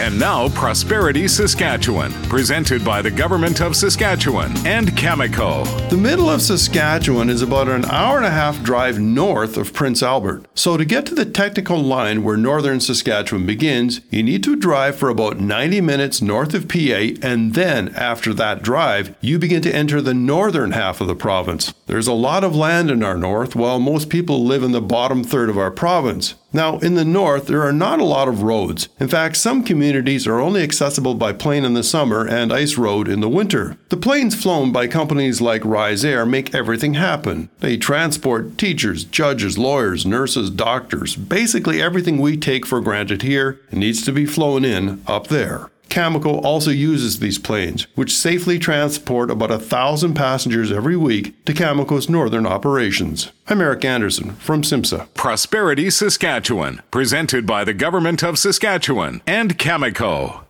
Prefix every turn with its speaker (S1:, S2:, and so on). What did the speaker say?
S1: And now, Prosperity Saskatchewan, presented by the Government of Saskatchewan and Cameco.
S2: The middle of Saskatchewan is about an hour and a half drive north of Prince Albert. So, to get to the technical line where northern Saskatchewan begins, you need to drive for about 90 minutes north of PA, and then after that drive, you begin to enter the northern half of the province. There's a lot of land in our north, while most people live in the bottom third of our province. Now, in the north, there are not a lot of roads. In fact, some communities are only accessible by plane in the summer and ice road in the winter. The planes flown by companies like Rise Air make everything happen. They transport teachers, judges, lawyers, nurses, doctors. Basically, everything we take for granted here needs to be flown in up there. Cameco also uses these planes, which safely transport about a thousand passengers every week to Cameco's northern operations. I'm Eric Anderson from SIMSA.
S1: Prosperity Saskatchewan, presented by the Government of Saskatchewan and Cameco.